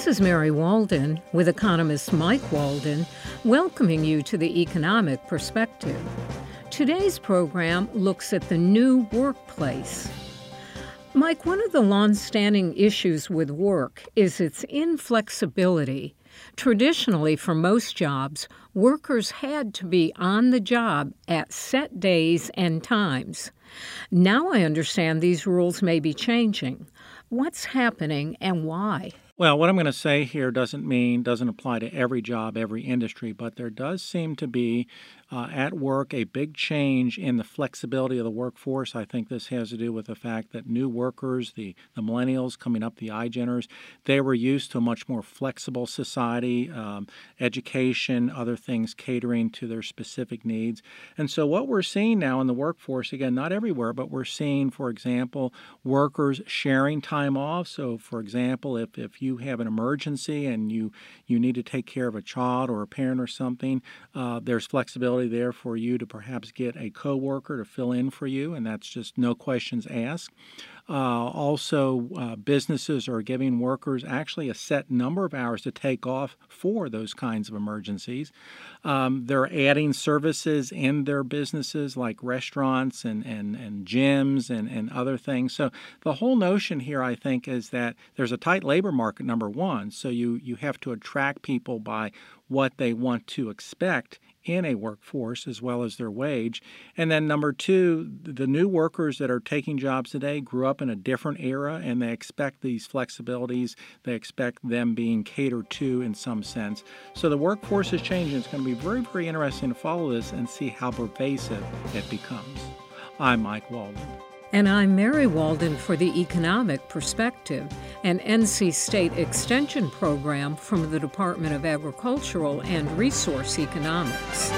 This is Mary Walden with economist Mike Walden, welcoming you to the Economic Perspective. Today's program looks at the new workplace. Mike, one of the long-standing issues with work is its inflexibility. Traditionally, for most jobs, workers had to be on the job at set days and times. Now I understand these rules may be changing. What's happening and why? Well, what I'm going to say here doesn't mean, doesn't apply to every job, every industry, but there does seem to be uh, at work a big change in the flexibility of the workforce. I think this has to do with the fact that new workers, the, the millennials coming up, the iGeners, they were used to a much more flexible society, um, education, other things catering to their specific needs. And so, what we're seeing now in the workforce, again, not everywhere, but we're seeing, for example, workers sharing time off. So, for example, if, if you have an emergency and you, you need to take care of a child or a parent or something, uh, there's flexibility there for you to perhaps get a coworker to fill in for you, and that's just no questions asked. Uh, also, uh, businesses are giving workers actually a set number of hours to take off for those kinds of emergencies. Um, they're adding services in their businesses like restaurants and, and, and gyms and, and other things. So, the whole notion here, I think, is that there's a tight labor market, number one. So, you, you have to attract people by what they want to expect in a workforce as well as their wage. And then number two, the new workers that are taking jobs today grew up in a different era and they expect these flexibilities. They expect them being catered to in some sense. So the workforce is changing. It's going to be very, very interesting to follow this and see how pervasive it becomes. I'm Mike Walden. And I'm Mary Walden for the Economic Perspective, an NC State Extension program from the Department of Agricultural and Resource Economics.